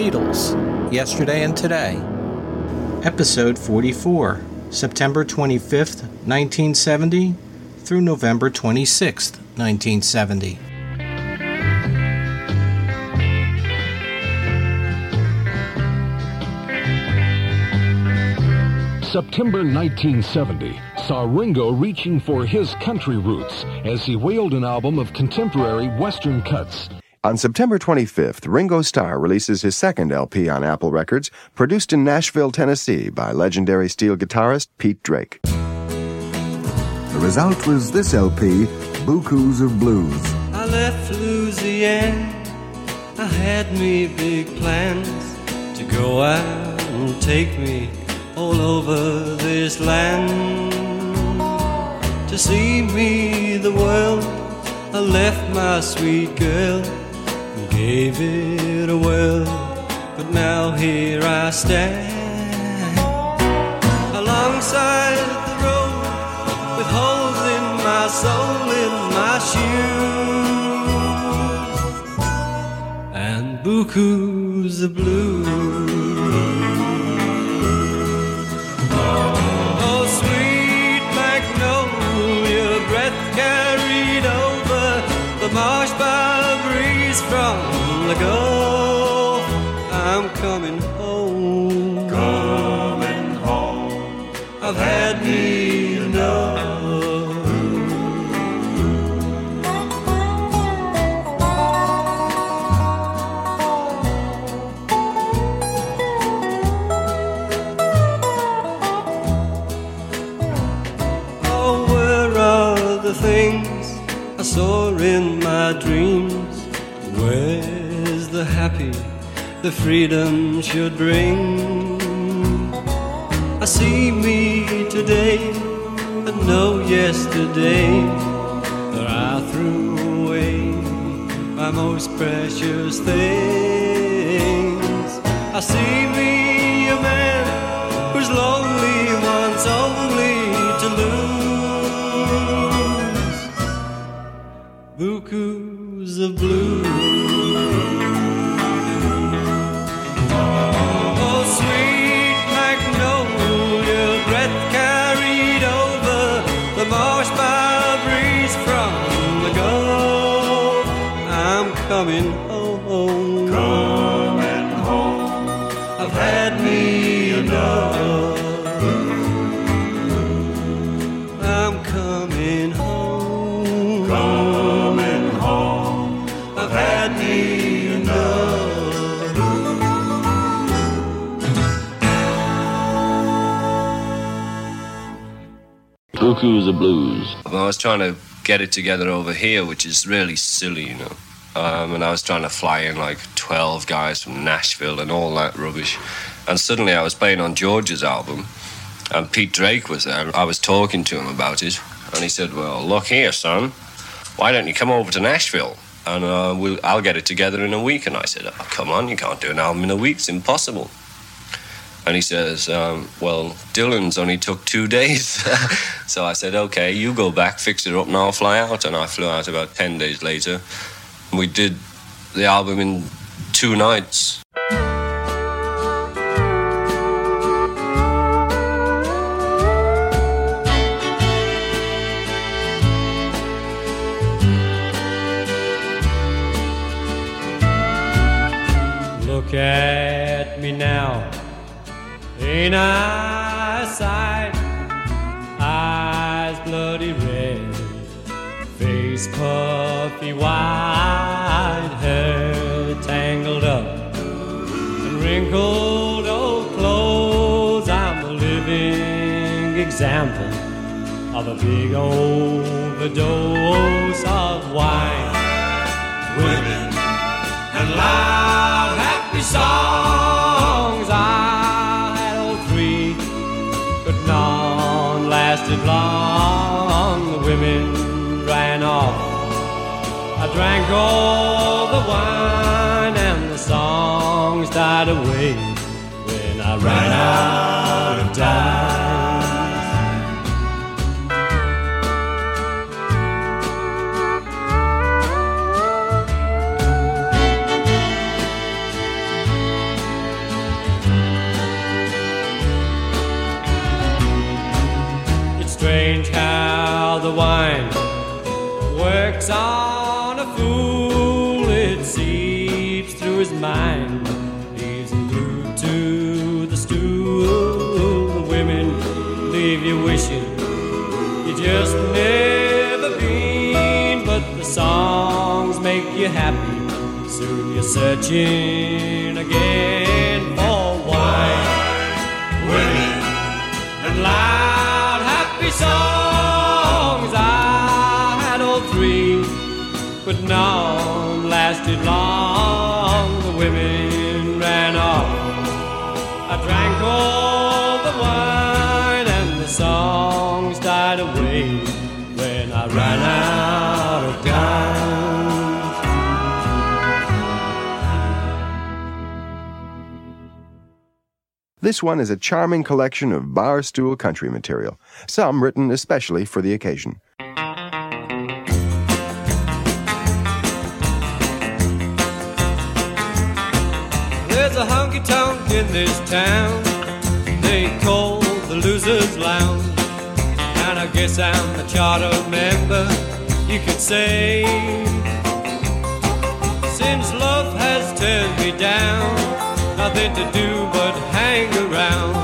Beatles, Yesterday and Today. Episode 44, September 25th, 1970 through November 26th, 1970. September 1970 saw Ringo reaching for his country roots as he wailed an album of contemporary Western cuts. On September 25th, Ringo Starr releases his second LP on Apple Records, produced in Nashville, Tennessee by legendary steel guitarist Pete Drake. The result was this LP, Beaucoups of Blues. I left Louisiana. I had me big plans to go out and take me all over this land. To see me the world, I left my sweet girl and gave it a whirl. But now here I stand alongside the road with holes in my soul, in my shoes, and beaucoups of blue. I've had me enough. Oh, where are the things I saw in my dreams? Where's the happy the freedom should bring? Today know yesterday that I threw away my most precious things. I see me a man Of Blues. I was trying to get it together over here, which is really silly, you know. Um, and I was trying to fly in like 12 guys from Nashville and all that rubbish. And suddenly I was playing on George's album, and Pete Drake was there. I was talking to him about it, and he said, Well, look here, son, why don't you come over to Nashville? And uh, we'll, I'll get it together in a week. And I said, oh, Come on, you can't do an album in a week, it's impossible. And he says, um, Well, Dylan's only took two days. so I said, Okay, you go back, fix it up, and I'll fly out. And I flew out about 10 days later. We did the album in two nights. Look at me now. Ain't I side, eyes bloody red, face puffy white, hair tangled up and wrinkled old clothes. I'm a living example of a big old overdose of wine. Women and loud, happy songs. Lasted long. The women ran off. I drank all the wine, and the songs died away when I ran out of time. Happy. Soon you're searching again for wine. Women and loud, happy songs. I had all three, but none This one is a charming collection of barstool country material, some written especially for the occasion. There's a honky tonk in this town they call the Losers Lounge. And I guess I'm a charter member, you could say. Since love has turned me down, nothing to do but hang around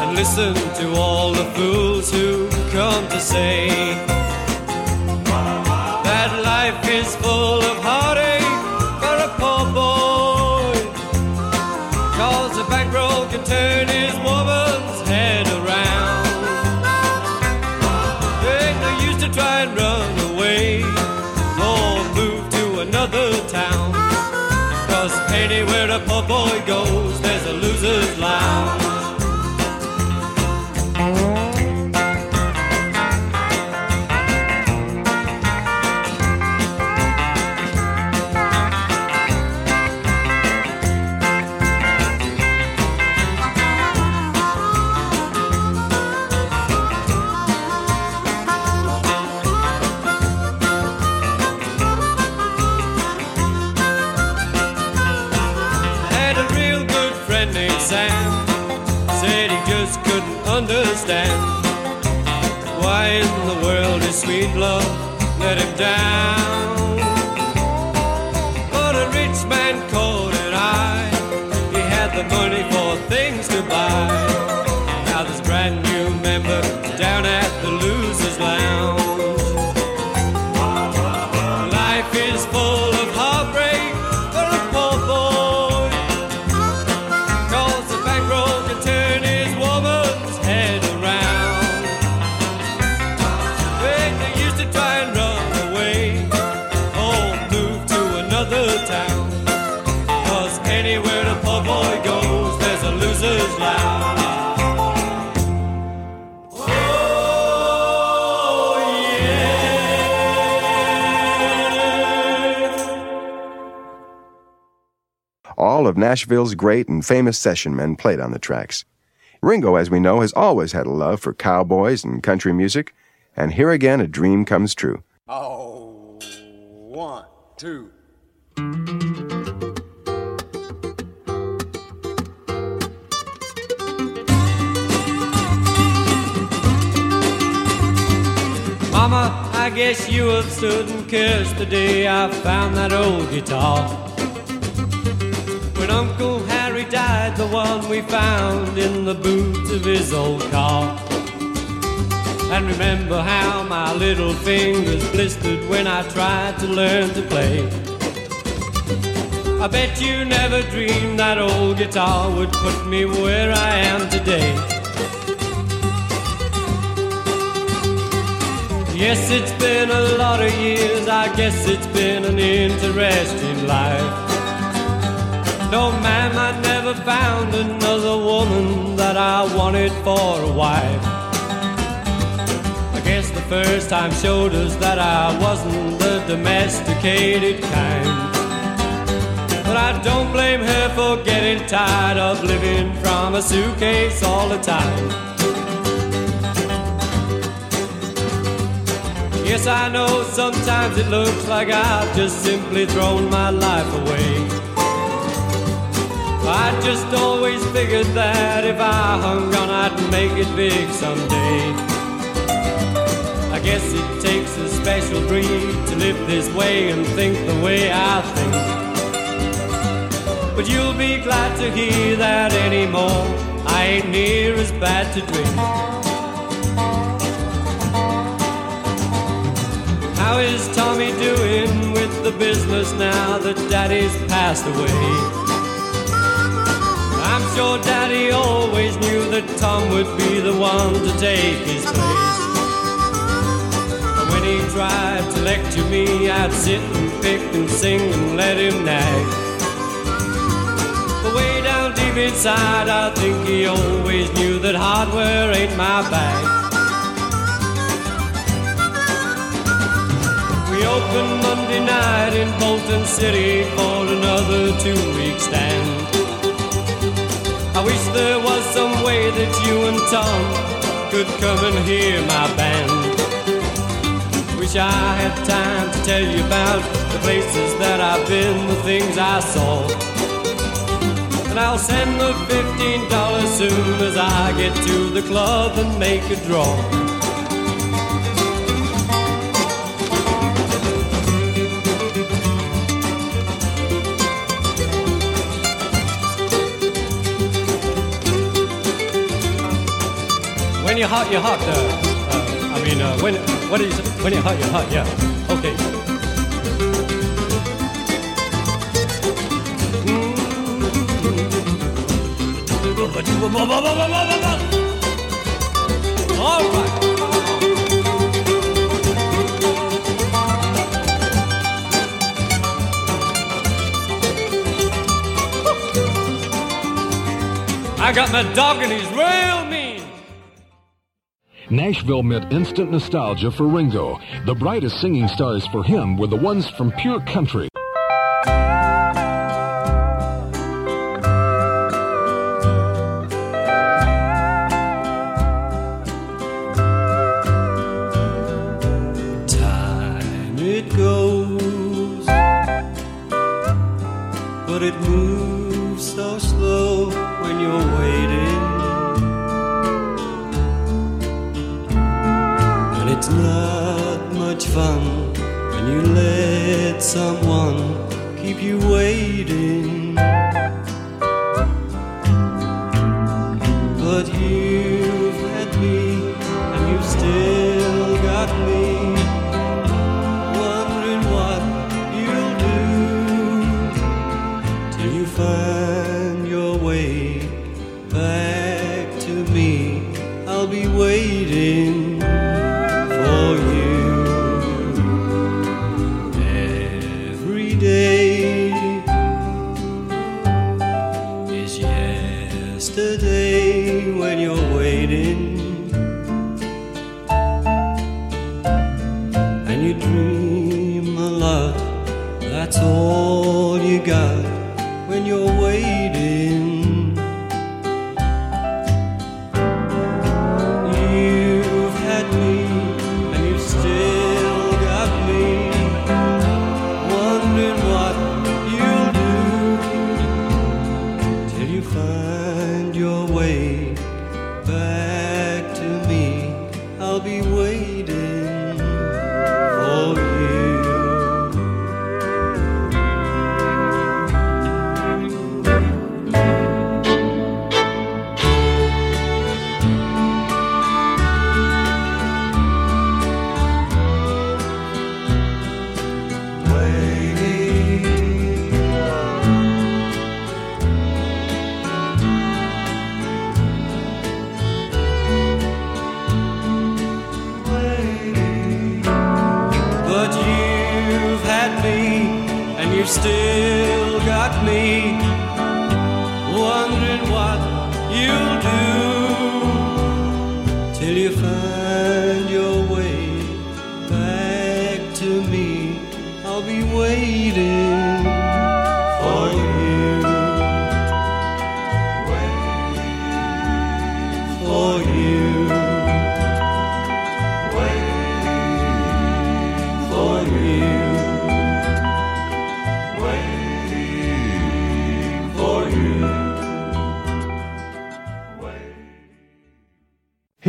and listen to all the fools who come to say down. Of Nashville's great and famous session men played on the tracks. Ringo, as we know, has always had a love for cowboys and country music, and here again a dream comes true. Oh, one, two. Mama, I guess you have stood and cursed the day I found that old guitar. When Uncle Harry died, the one we found in the boot of his old car. And remember how my little fingers blistered when I tried to learn to play. I bet you never dreamed that old guitar would put me where I am today. Yes, it's been a lot of years, I guess it's been an interesting life. No, ma'am, I never found another woman that I wanted for a wife I guess the first time showed us that I wasn't the domesticated kind. But I don't blame her for getting tired of living from a suitcase all the time. Yes, I know sometimes it looks like I've just simply thrown my life away. I just always figured that if I hung on, I'd make it big someday. I guess it takes a special breed to live this way and think the way I think. But you'll be glad to hear that anymore. I ain't near as bad to drink. How is Tommy doing with the business now that Daddy's passed away? I'm sure Daddy always knew that Tom would be the one to take his place When he tried to lecture me, I'd sit and pick and sing and let him nag. But way down deep inside, I think he always knew that hardware ain't my bag. We opened Monday night in Bolton City for another two-week stand. I wish there was some way that you and Tom could come and hear my band wish I had time to tell you about the places that I've been, the things I saw. And I'll send the $15 soon as I get to the club and make a draw. When you're hot, you're hot. Uh, uh, I mean, uh, when what is when you're hot, you're hot, yeah. Okay. All right. I got my dog and he's real Nashville meant instant nostalgia for Ringo. The brightest singing stars for him were the ones from pure country.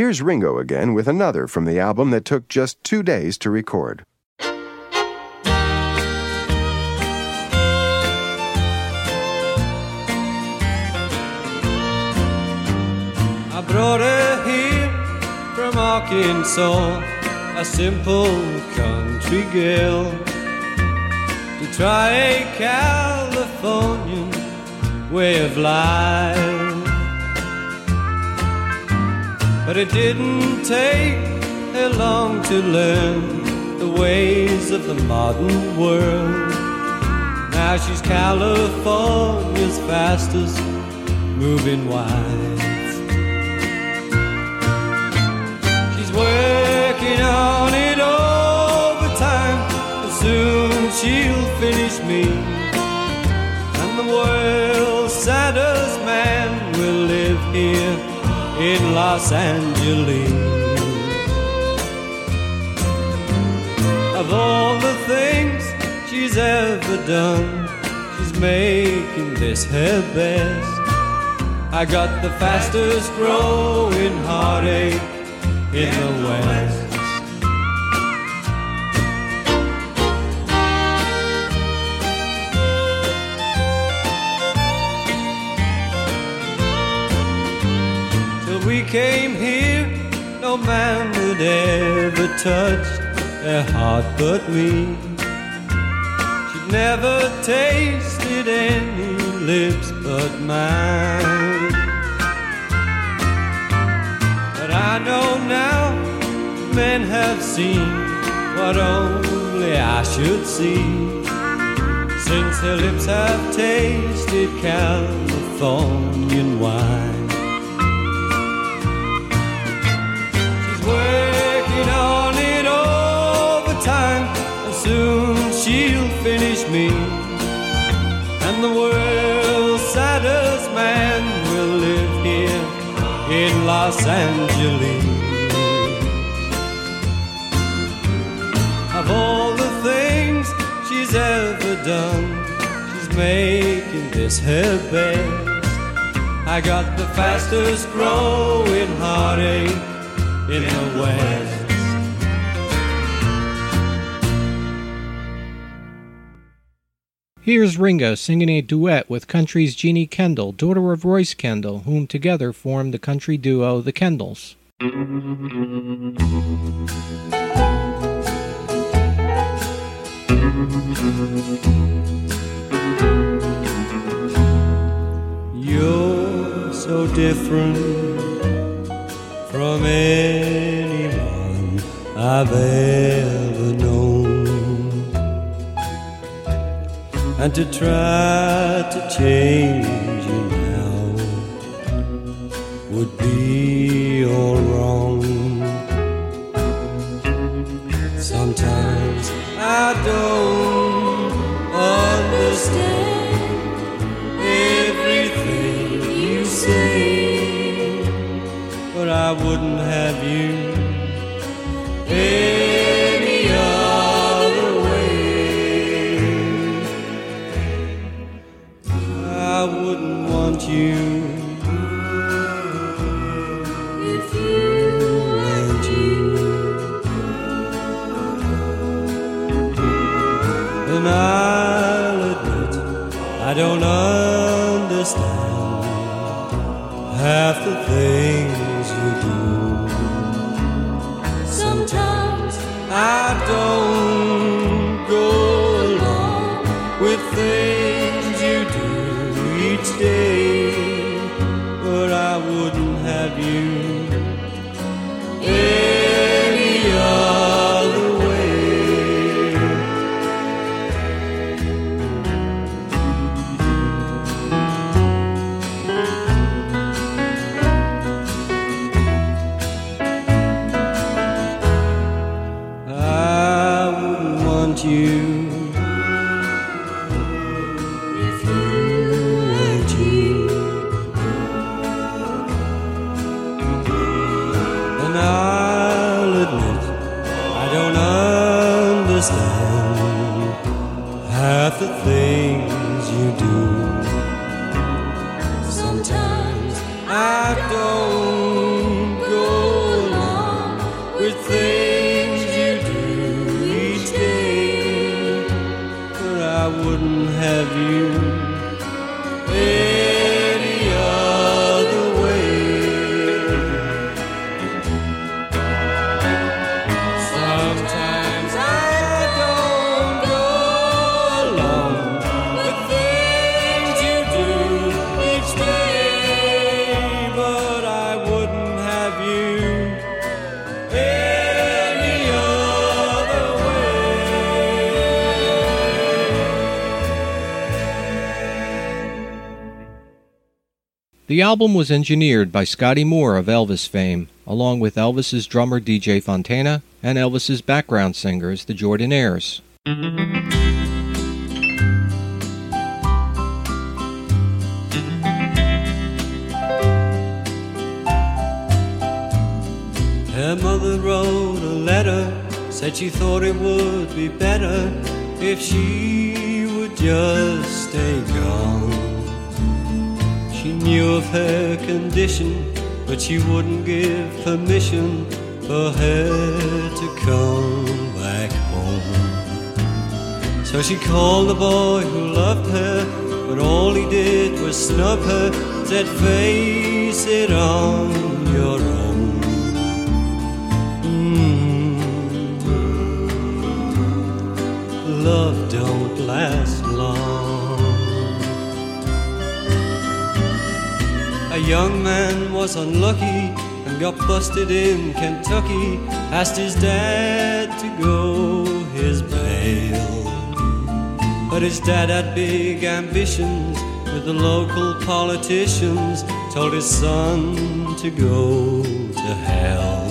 Here's Ringo again with another from the album that took just two days to record. I brought her here from Arkansas, a simple country girl, to try a Californian way of life. But it didn't take her long to learn the ways of the modern world. Now she's California's fastest moving wife. She's working on it overtime, and soon she'll finish me. In Los Angeles. Of all the things she's ever done, she's making this her best. I got the fastest growing heartache in the West. Came here, no man had ever touched her heart but me. She'd never tasted any lips but mine. But I know now men have seen what only I should see. Since her lips have tasted Californian wine. Me. And the world's saddest man will live here in Los Angeles. Of all the things she's ever done, she's making this her best. I got the fastest growing heartache in the West. Here's Ringo singing a duet with country's Jeannie Kendall, daughter of Royce Kendall, whom together formed the country duo The Kendalls. You're so different from anyone I've ever And to try to change you now would be all wrong. Sometimes I don't understand everything you say, but I wouldn't have you half the things you do. Sometimes I don't album was engineered by Scotty Moore of Elvis fame, along with Elvis's drummer DJ Fontana and Elvis's background singers, the Jordanaires. Her mother wrote a letter, said she thought it would be better if she would just stay gone. Knew of her condition, but she wouldn't give permission for her to come back home. So she called the boy who loved her, but all he did was snub her, said, Face it on your own. Mm. Love don't last long. A young man was unlucky and got busted in Kentucky. Asked his dad to go his bail. But his dad had big ambitions with the local politicians. Told his son to go to hell.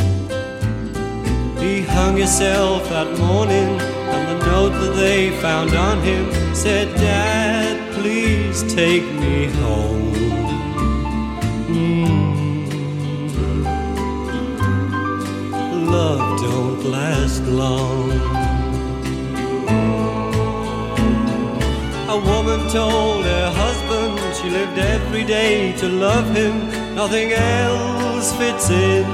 He hung himself that morning, and the note that they found on him said, Dad, please take me home. Love don't last long. A woman told her husband she lived every day to love him, nothing else fits in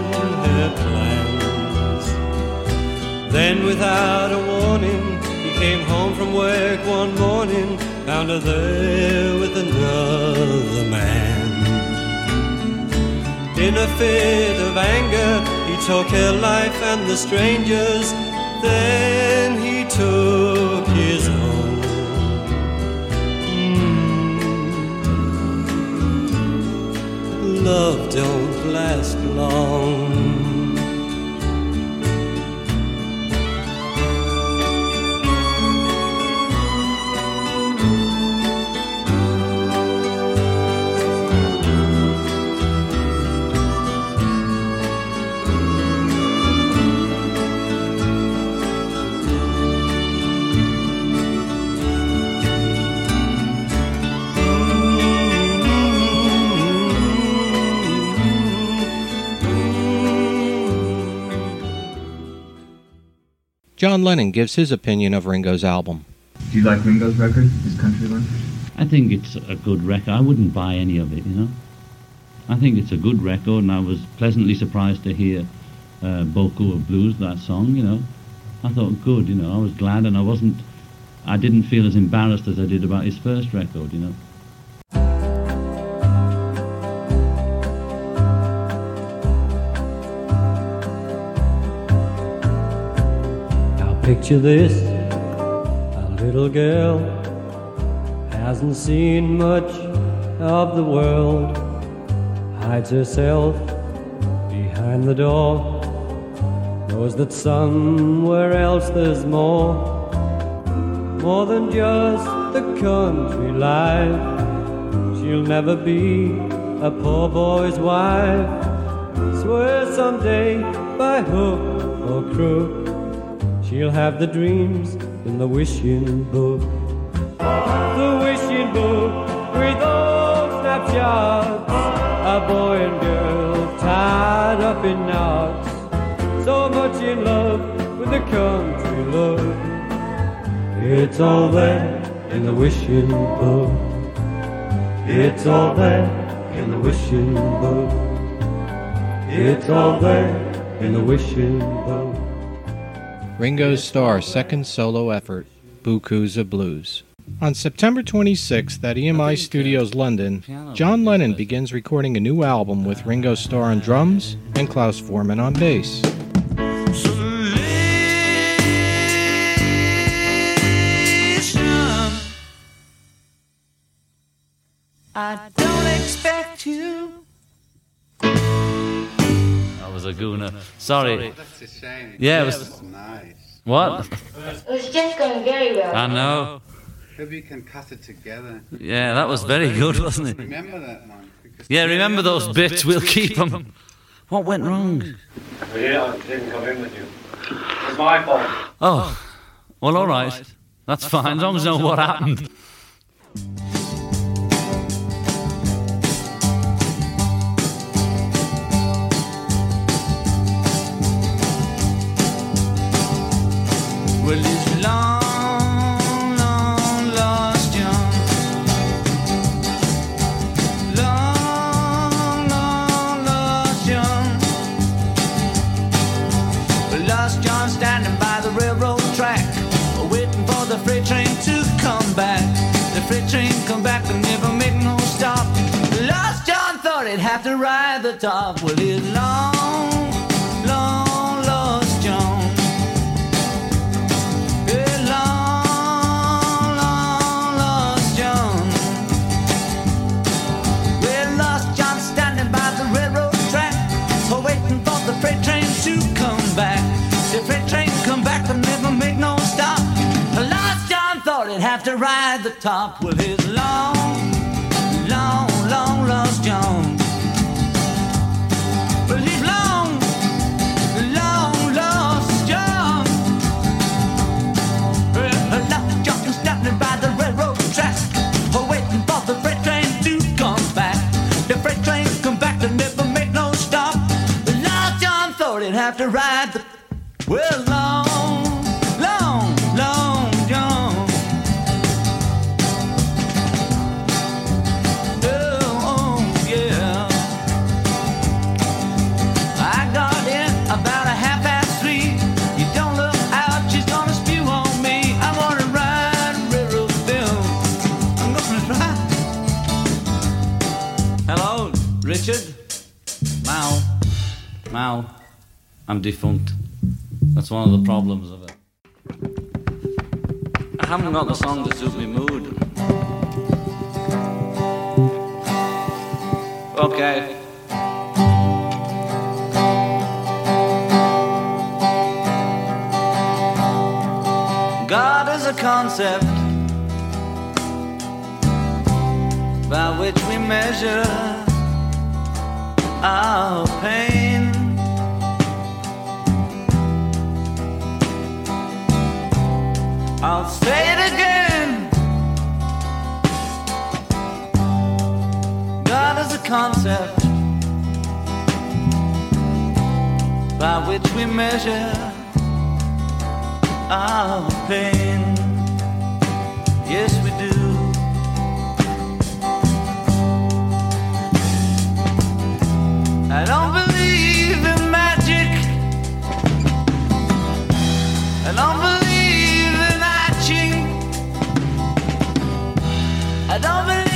her plans. Then, without a warning, he came home from work one morning, found her there with another man. In a fit of anger, he took her life and the stranger's, then he took his own. Mm. love don't last long. John Lennon gives his opinion of Ringo's album. Do you like Ringo's record, his country one? I think it's a good record. I wouldn't buy any of it, you know. I think it's a good record, and I was pleasantly surprised to hear uh, Beaucoups of Blues, that song, you know. I thought, good, you know. I was glad, and I wasn't, I didn't feel as embarrassed as I did about his first record, you know. Picture this a little girl hasn't seen much of the world, hides herself behind the door, knows that somewhere else there's more, more than just the country life. She'll never be a poor boy's wife. Swear someday by hook or crook. She'll have the dreams in the wishing book. The wishing book with all snapshots. A boy and girl tied up in knots. So much in love with the country love. It's all there in the wishing book. It's all there in the wishing book. It's all there in the wishing book. Ringo Starr's second solo effort, Beaucoups of Blues. On September 26th at EMI Studios London, John Lennon begins recording a new album with Ringo Starr on drums and Klaus Voormann on bass. I That was a gooner. Sorry. Oh, that's a shame. Yeah, it was- was nice. What? It was just going very well. I know. Maybe you can cut it together. Yeah, that was very good, wasn't it? Remember that one? Yeah, remember those bits? We'll keep them. What went wrong? Yeah, I didn't come in with you. It's my fault. Oh, well, all right. That's fine, as long as I know what happened. Freight train come back and never make no stop. Lost John thought he'd have to ride the top. Well, long, long to ride the top with his long, long, long lost John. Well, he's long, long lost John. Well, lost John standing by the railroad track, waiting for the freight train to come back. The freight train come back and never make no stop. Lost John thought he'd have to ride I'm defunct. That's one of the problems of it. I haven't got the song to suit my mood. Okay. God is a concept by which we measure our pain. I'll say it again. God is a concept by which we measure our pain. Yes, we do. I don't believe in magic. I don't believe I don't believe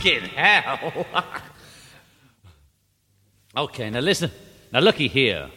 Fucking hell. okay, now listen. Now looky here.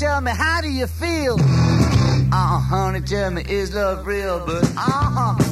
tell me, how do you feel? Uh, honey, tell me, is love real? But, uh.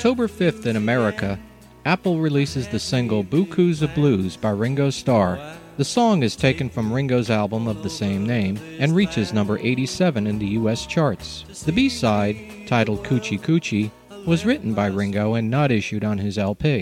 October 5th in America, Apple releases the single Beaucoups of Blues by Ringo Starr. The song is taken from Ringo's album of the same name and reaches number 87 in the US charts. The B side, titled Coochy Coochy, was written by Ringo and not issued on his LP.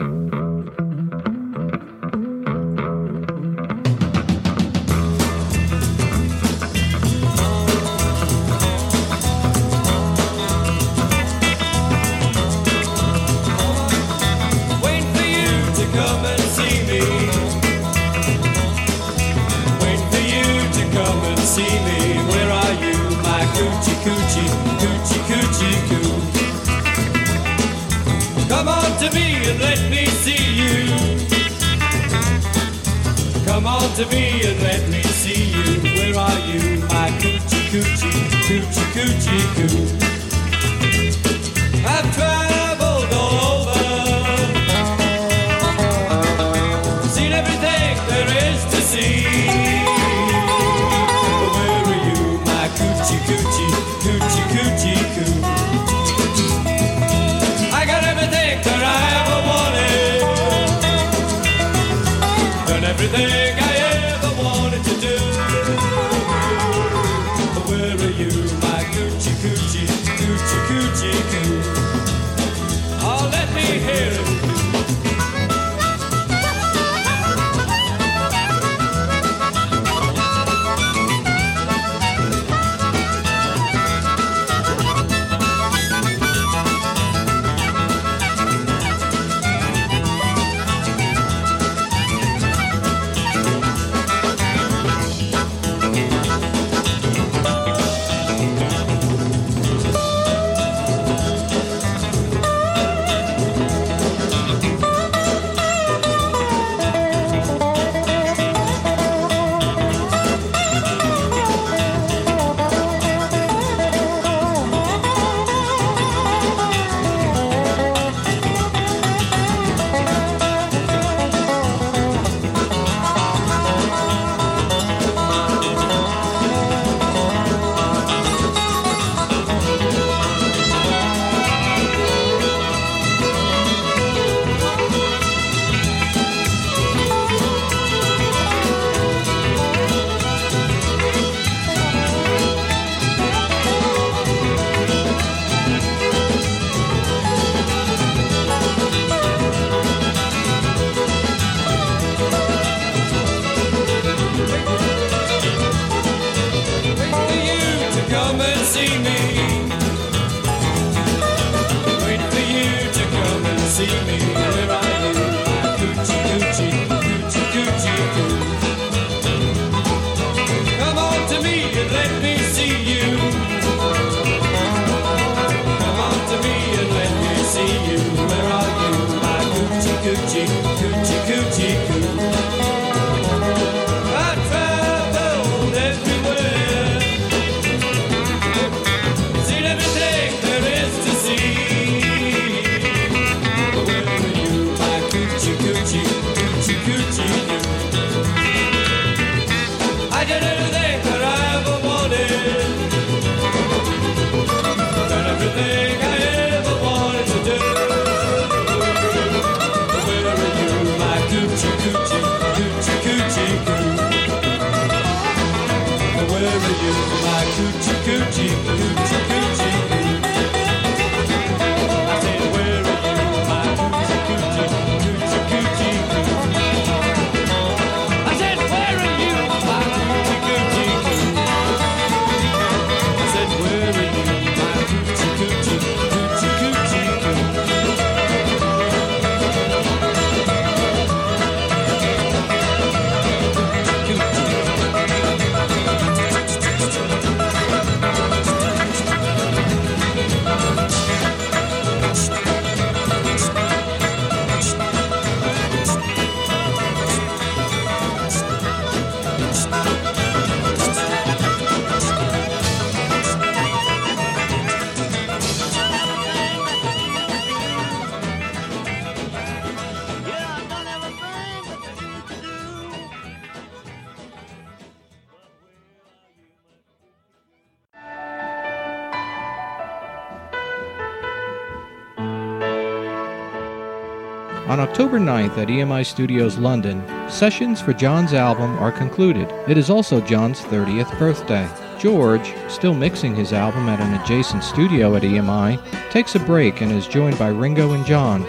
October 9th at EMI Studios London, sessions for John's album are concluded. It is also John's 30th birthday. George, still mixing his album at an adjacent studio at EMI, takes a break and is joined by Ringo and John.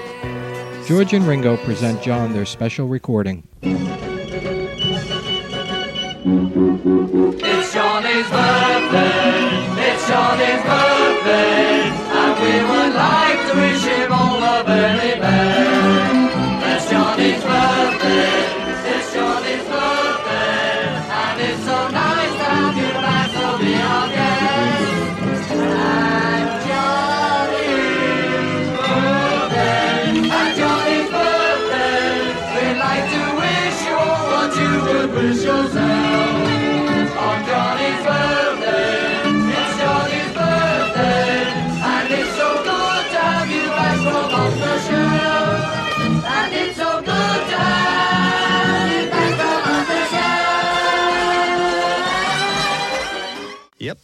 George and Ringo present John their special recording. It's Johnny's birthday. It's Johnny's birthday.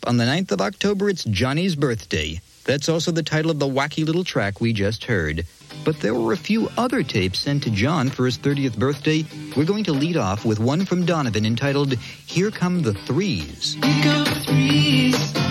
On the 9th of October, it's Johnny's birthday. That's also the title of the wacky little track we just heard. But there were a few other tapes sent to John for his 30th birthday. We're going to lead off with one from Donovan entitled Here Come the Threes. Here come threes.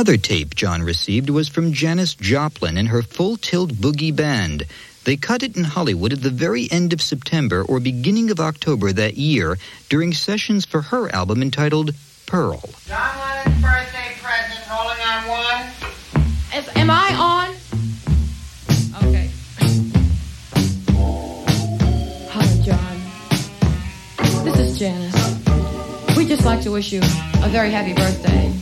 Another tape John received was from Janis Joplin and her Full Tilt Boogie Band. They cut it in Hollywood at the very end of September or beginning of October that year during sessions for her album entitled Pearl. John Lennon's birthday present, rolling on one. Is, am I on? Okay. Hi, John. This is Janis. We'd just like to wish you a very happy birthday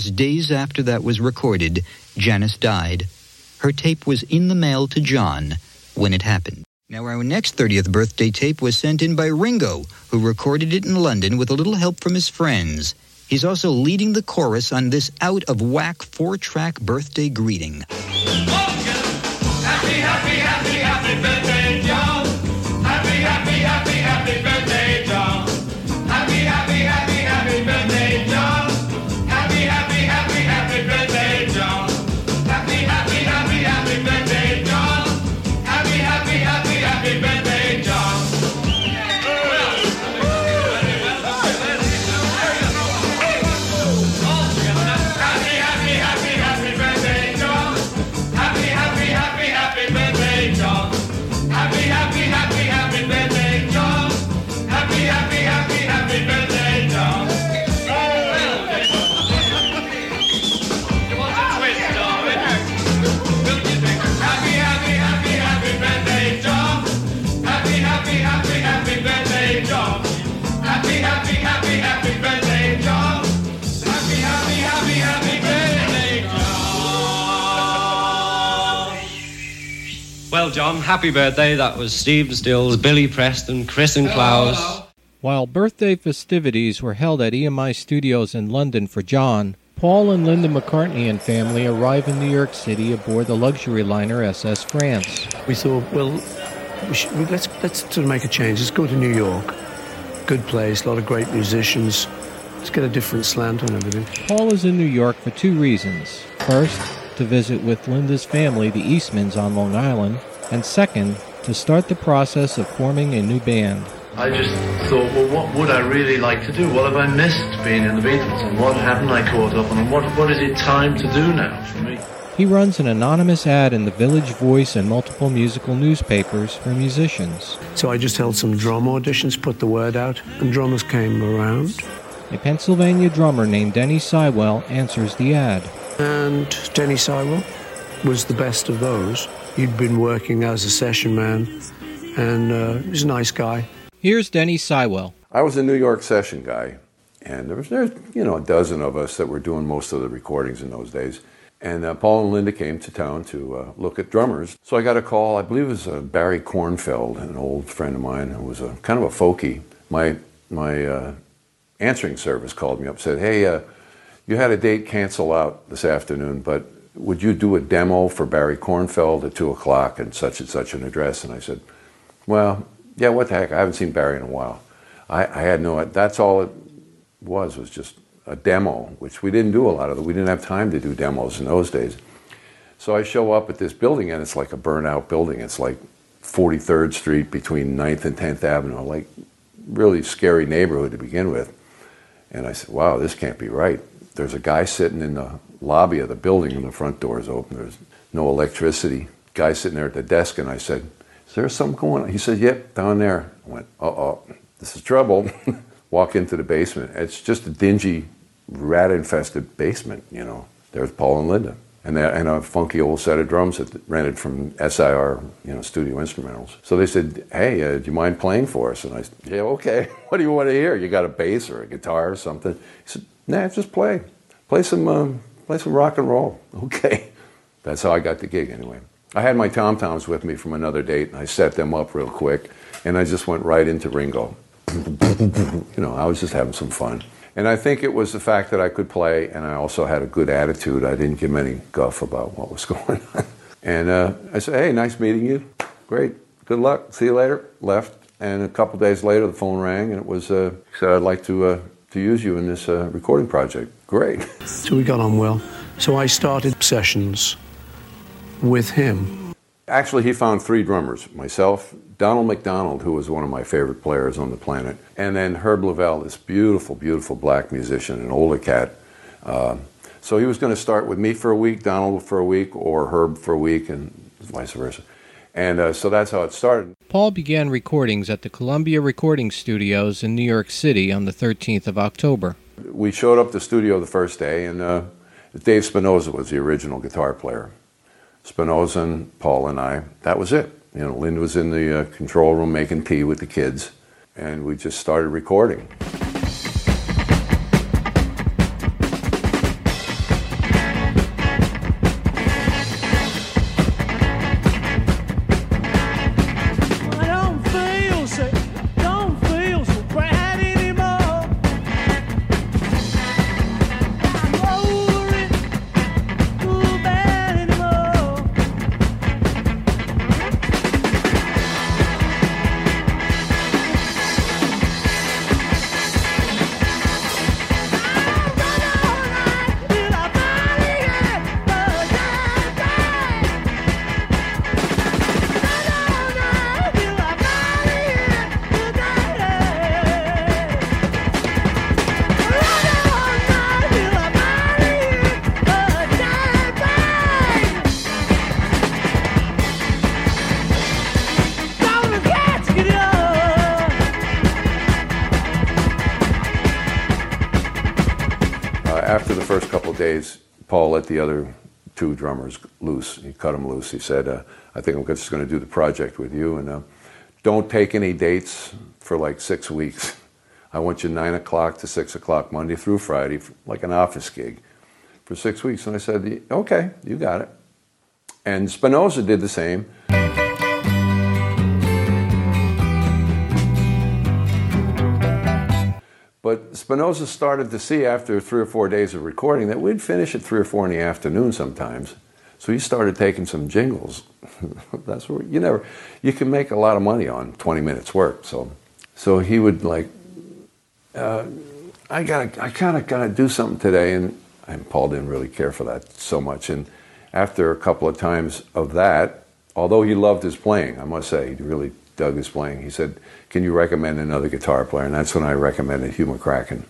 Just days after that was recorded, Janis died. Her tape was in the mail to John when it happened. Now, our next 30th birthday tape was sent in by Ringo, who recorded it in London with a little help from his friends. He's also leading the chorus on this out of whack four track birthday greeting. Happy, happy, happy, happy Well, John, happy birthday. That was Steve Stills, Billy Preston, Chris and Klaus. While birthday festivities were held at EMI Studios in London for John, Paul and Linda McCartney and family arrive in New York City aboard the luxury liner SS France. We thought, well, we should, we- let's let's sort of make a change. Let's go to New York. Good place, a lot of great musicians. Let's get a different slant on everything. Paul is in New York for two reasons. First, to visit with Linda's family, the Eastmans on Long Island, and second, to start the process of forming a new band. I just thought, well, what would I really like to do? What have I missed being in the Beatles? And what haven't I caught up on? And what, what is it time to do now for me? He runs an anonymous ad in the Village Voice and multiple musical newspapers for musicians. So I just held some drum auditions, put the word out, and drummers came around. A Pennsylvania drummer named Denny Seiwell answers the ad. And Denny Seiwell was the best of those. He'd been working as a session man, and uh, he was a nice guy. Here's Denny Seiwell. I was a New York session guy, and there was there's you know a dozen of us that were doing most of the recordings in those days. And uh, Paul and Linda came to town to uh, look at drummers. So I got a call. I believe it was uh, Barry Kornfeld, an old friend of mine who was a kind of a folkie. My my uh, answering service called me up, said, "Hey, uh, you had a date cancel out this afternoon, but would you do a demo for Barry Kornfeld at two o'clock and such and such an address?" And I said, "Well, yeah, what the heck? I haven't seen Barry in a while. I, I had no. That's all it was was just a demo, which we didn't do a lot of. We didn't have time to do demos in those days. So I show up at this building, and it's like a burnout building. It's like 43rd Street between 9th and 10th Avenue, like really scary neighborhood to begin with. And I said, "Wow, this can't be right." There's a guy sitting in the lobby of the building, and the front door is open. There's no electricity. Guy sitting there at the desk, and I said, "Is there something going on?" He said, "Yep, down there." I went, "Uh oh, this is trouble." Walk into the basement. It's just a dingy, rat-infested basement. You know, there's Paul and Linda, and that, and a funky old set of drums that rented from SIR, you know, studio instrumentals. So they said, "Hey, uh, do you mind playing for us?" And I said, "Yeah, okay. What do you want to hear? You got a bass or a guitar or something?" He said, "Nah, just play. Play some, um, play some rock and roll." Okay. That's how I got the gig anyway. I had my tom toms with me from another date, and I set them up real quick, and I just went right into Ringo. you know, I was just having some fun. And I think it was the fact that I could play, and I also had a good attitude. I didn't give any guff about what was going on. And uh, I said, "Hey, nice meeting you. Great. Good luck. See you later." Left, and a couple days later, the phone rang, and it was uh, said, "I'd like to uh, to use you in this uh, recording project." Great. So we got on well. So I started sessions with him. Actually, he found three drummers myself, Donald McDonald, who was one of my favorite players on the planet, and then Herb Lovelle, this beautiful, beautiful black musician, an older cat. Uh, so he was going to start with me for a week, Donald for a week, or Herb for a week, and vice versa. And uh, so that's how it started. Paul began recordings at the Columbia Recording Studios in New York City on the 13th of October. We showed up the studio the first day, and uh, Dave Spinozza was the original guitar player. Spinozza and Paul and I, that was it. You know, Lynn was in the uh, control room making tea with the kids, and we just started recording. Cut him loose. He said, uh, I think I'm just going to do the project with you, and uh, don't take any dates for like six weeks. I want you 9 o'clock to 6 o'clock, Monday through Friday, like an office gig, for six weeks. And I said, okay, you got it. And Spinozza did the same. But But Spinozza started to see after three or four days of recording that we'd finish at three or four in the afternoon sometimes. So he started taking some jingles. That's where you never you can make a lot of money on 20 minutes work. So so he would like uh, I gotta I kind of gotta do something today, and and Paul didn't really care for that so much. And after a couple of times of that, although he loved his playing, I must say he really dug his playing. He said, "Can you recommend another guitar player?" And that's when I recommended Hugh McCracken.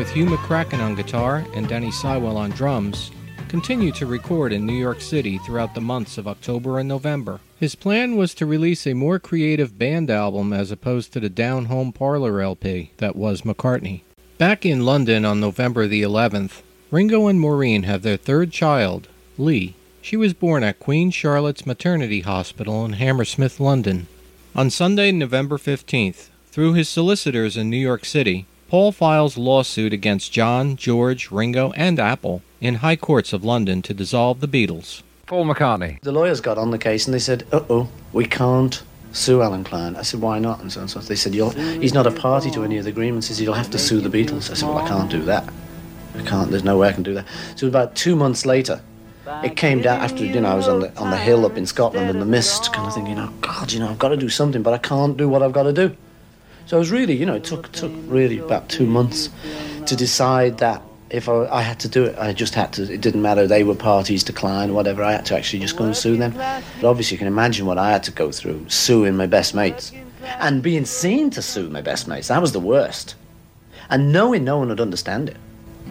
With Hugh McCracken on guitar and Denny Seiwell on drums, continued to record in New York City throughout the months of October and November. His plan was to release a more creative band album as opposed to the down home parlor LP that was McCartney. Back in London on November the 11th, Ringo and Maureen have their third child, Lee. She was born at Queen Charlotte's Maternity Hospital in Hammersmith, London. On Sunday, November 15th, through his solicitors in New York City, Paul files lawsuit against John, George, Ringo, and Apple in high courts of London to dissolve the Beatles. Paul McCartney. The lawyers got on the case and they said, uh oh, we can't sue Allen Klein. I said, why not? And so and so. They said, You'll, he's not a party to any of the agreements. He said, you'll have to sue the Beatles. I said, well, I can't do that. I can't, there's no way I can do that. So about two months later, it came down after, you know, I was on the, on the hill up in Scotland in the mist, kind of thinking, you know, God, you know, I've got to do something, but I can't do what I've got to do. So it was really, you know, it took, took really about two months to decide that if I, I, had to do it, I just had to. It didn't matter. They were parties, to decline, whatever. I had to actually just go and sue them. But obviously, you can imagine what I had to go through suing my best mates and being seen to sue my best mates. That was the worst. And knowing no one would understand it.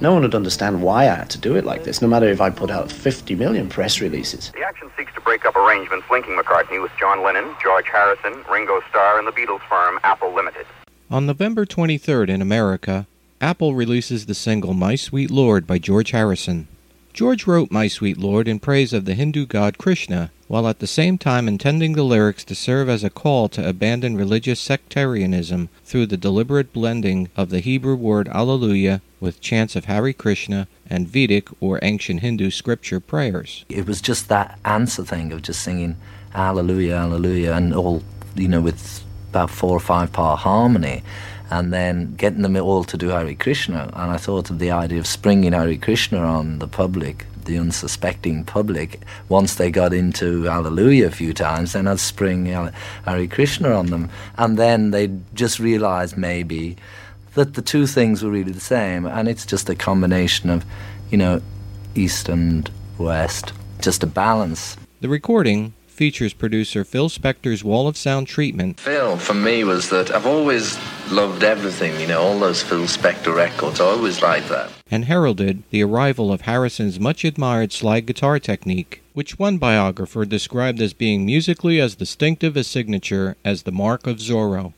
No one would understand why I had to do it like this, no matter if I put out 50 million press releases. The action seeks to break up arrangements linking McCartney with John Lennon, George Harrison, Ringo Starr, and the Beatles firm Apple Limited. On November 23rd in America, Apple releases the single My Sweet Lord by George Harrison. George wrote My Sweet Lord in praise of the Hindu god Krishna, while at the same time intending the lyrics to serve as a call to abandon religious sectarianism through the deliberate blending of the Hebrew word Alleluia with chants of Hare Krishna and Vedic or ancient Hindu scripture prayers. It was just that answer thing of just singing Alleluia, Alleluia, and all, you know, with about four or five part harmony and then getting them all to do Hare Krishna. And I thought of the idea of springing Hare Krishna on the public, the unsuspecting public. Once they got into Alleluia a few times, then I'd spring Hare Krishna on them. And then they'd just realize maybe that the two things were really the same. And it's just a combination of, you know, East and West, just a balance. The recording features producer Phil Spector's Wall of Sound treatment. Phil, for me, was that I've always loved everything, you know, all those Phil Spector records. I always liked that. And heralded the arrival of Harrison's much admired slide guitar technique, which one biographer described as being musically as distinctive a signature as the mark of Zorro.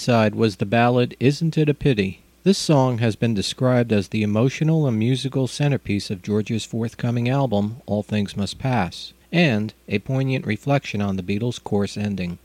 B-side was the ballad Isn't It a Pity? This song has been described as the emotional and musical centerpiece of George's forthcoming album, All Things Must Pass, and a poignant reflection on the Beatles' course ending.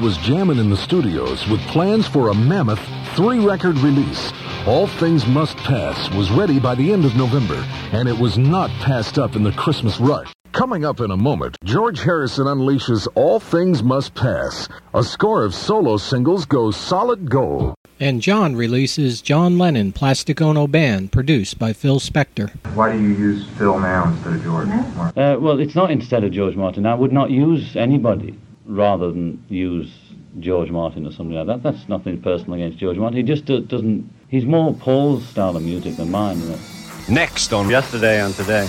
Was jamming in the studios with plans for a mammoth three-record release. All Things Must Pass was ready by the end of November, and it was not passed up in the Christmas rush. Coming up in a moment, George Harrison unleashes All Things Must Pass. A score of solo singles goes solid gold. And John releases John Lennon Plastic Ono Band, produced by Phil Spector. Why do you use Phil now instead of George? Uh, well, it's not instead of George Martin. I would not use anybody rather than use George Martin or something like that. That's nothing personal against George Martin. He just do- doesn't. He's more Paul's style of music than mine. Next on Yesterday and Today.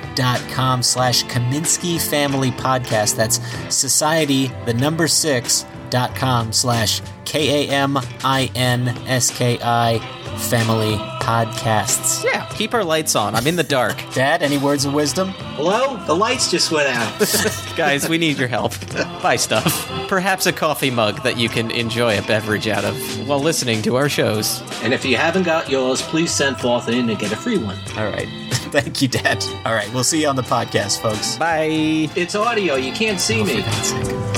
slash Kaminsky Family Podcast. That's society, the number six, dot com slash K A M I N S K I Family Podcasts. Yeah, keep our lights on. I'm in the dark. Dad, any words of wisdom? Hello? The lights just went out. Guys, we need your help. Buy stuff. Perhaps a coffee mug that you can enjoy a beverage out of while listening to our shows. And if you haven't got yours, please send forth in and get a free one. All right. Thank you, Dad. All right, we'll see you on the podcast, folks. Bye. It's audio. You can't see Oh, me. for God's sake.